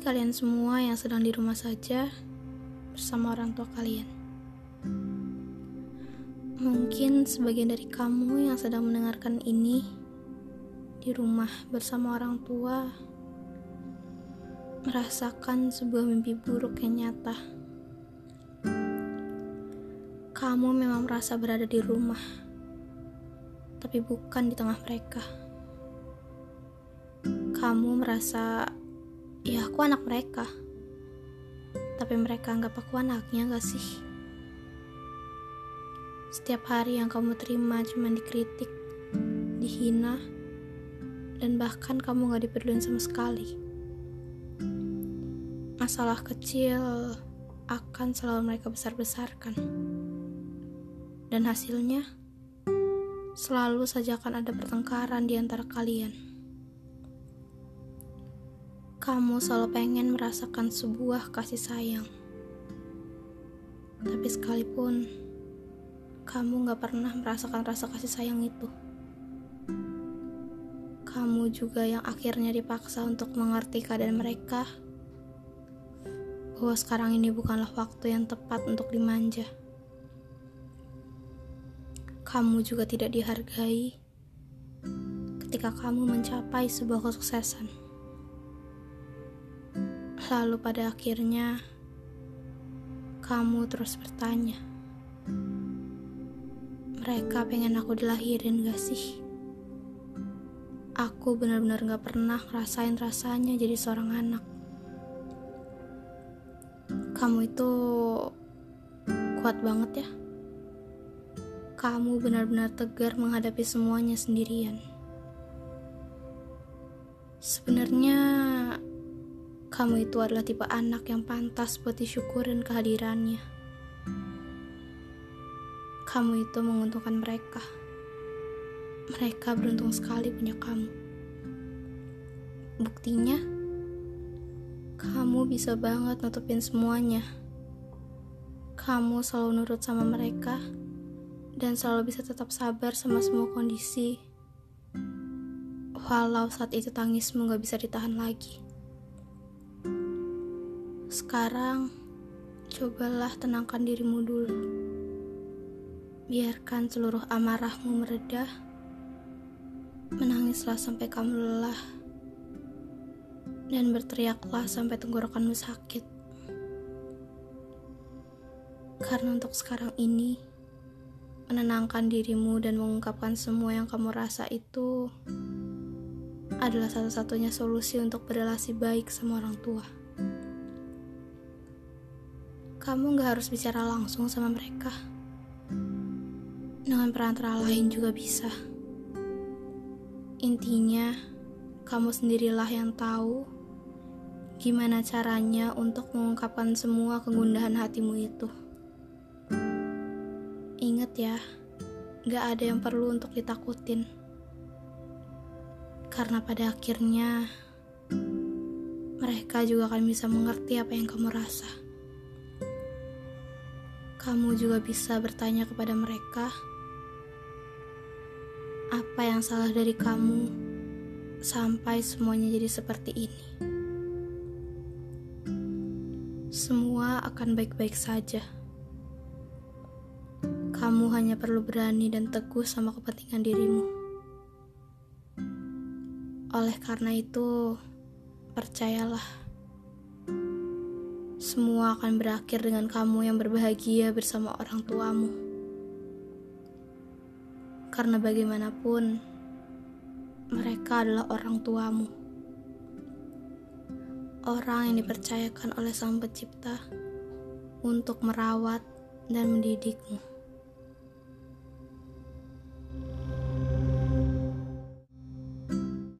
kalian semua yang sedang di rumah saja bersama orang tua kalian. Mungkin sebagian dari kamu yang sedang mendengarkan ini di rumah bersama orang tua merasakan sebuah mimpi buruk yang nyata. Kamu memang merasa berada di rumah, tapi bukan di tengah mereka. Kamu merasa ya aku anak mereka. Tapi mereka anggap aku anaknya gak sih? Setiap hari yang kamu terima cuma dikritik dihina dan bahkan kamu gak diperluin sama sekali. Masalah kecil akan selalu mereka besar-besarkan. Dan hasilnya selalu saja akan ada pertengkaran di antara kalian kamu selalu pengen merasakan sebuah kasih sayang. Tapi sekalipun kamu gak pernah merasakan rasa kasih sayang itu. Kamu juga yang akhirnya dipaksa untuk mengerti keadaan mereka bahwa sekarang ini bukanlah waktu yang tepat untuk dimanja. Kamu juga tidak dihargai ketika kamu mencapai sebuah kesuksesan. Lalu pada akhirnya kamu terus bertanya, mereka pengen aku dilahirin gak sih? Aku benar-benar gak pernah ngerasain rasanya jadi seorang anak. Kamu itu kuat banget ya. Kamu benar-benar tegar menghadapi semuanya sendirian. Sebenarnya kamu itu adalah tipe anak yang pantas buat disyukurin kehadirannya. Kamu itu menguntungkan mereka. Mereka beruntung sekali punya kamu. Buktinya, kamu bisa banget nutupin semuanya. Kamu selalu nurut sama mereka dan selalu bisa tetap sabar sama semua kondisi. Walau saat itu tangismu gak bisa ditahan lagi. Sekarang, cobalah tenangkan dirimu dulu. Biarkan seluruh amarahmu meredah. Menangislah sampai kamu lelah. Dan berteriaklah sampai tenggorokanmu sakit. Karena untuk sekarang ini, menenangkan dirimu dan mengungkapkan semua yang kamu rasa itu adalah satu-satunya solusi untuk berrelasi baik sama orang tua kamu gak harus bicara langsung sama mereka. Dengan perantara lain juga bisa. Intinya, kamu sendirilah yang tahu gimana caranya untuk mengungkapkan semua kegundahan hatimu itu. Ingat ya, gak ada yang perlu untuk ditakutin. Karena pada akhirnya, mereka juga akan bisa mengerti apa yang kamu rasa kamu juga bisa bertanya kepada mereka apa yang salah dari kamu sampai semuanya jadi seperti ini. Semua akan baik-baik saja. Kamu hanya perlu berani dan teguh sama kepentingan dirimu. Oleh karena itu, percayalah semua akan berakhir dengan kamu yang berbahagia bersama orang tuamu. Karena bagaimanapun, mereka adalah orang tuamu. Orang yang dipercayakan oleh Sang Pencipta untuk merawat dan mendidikmu.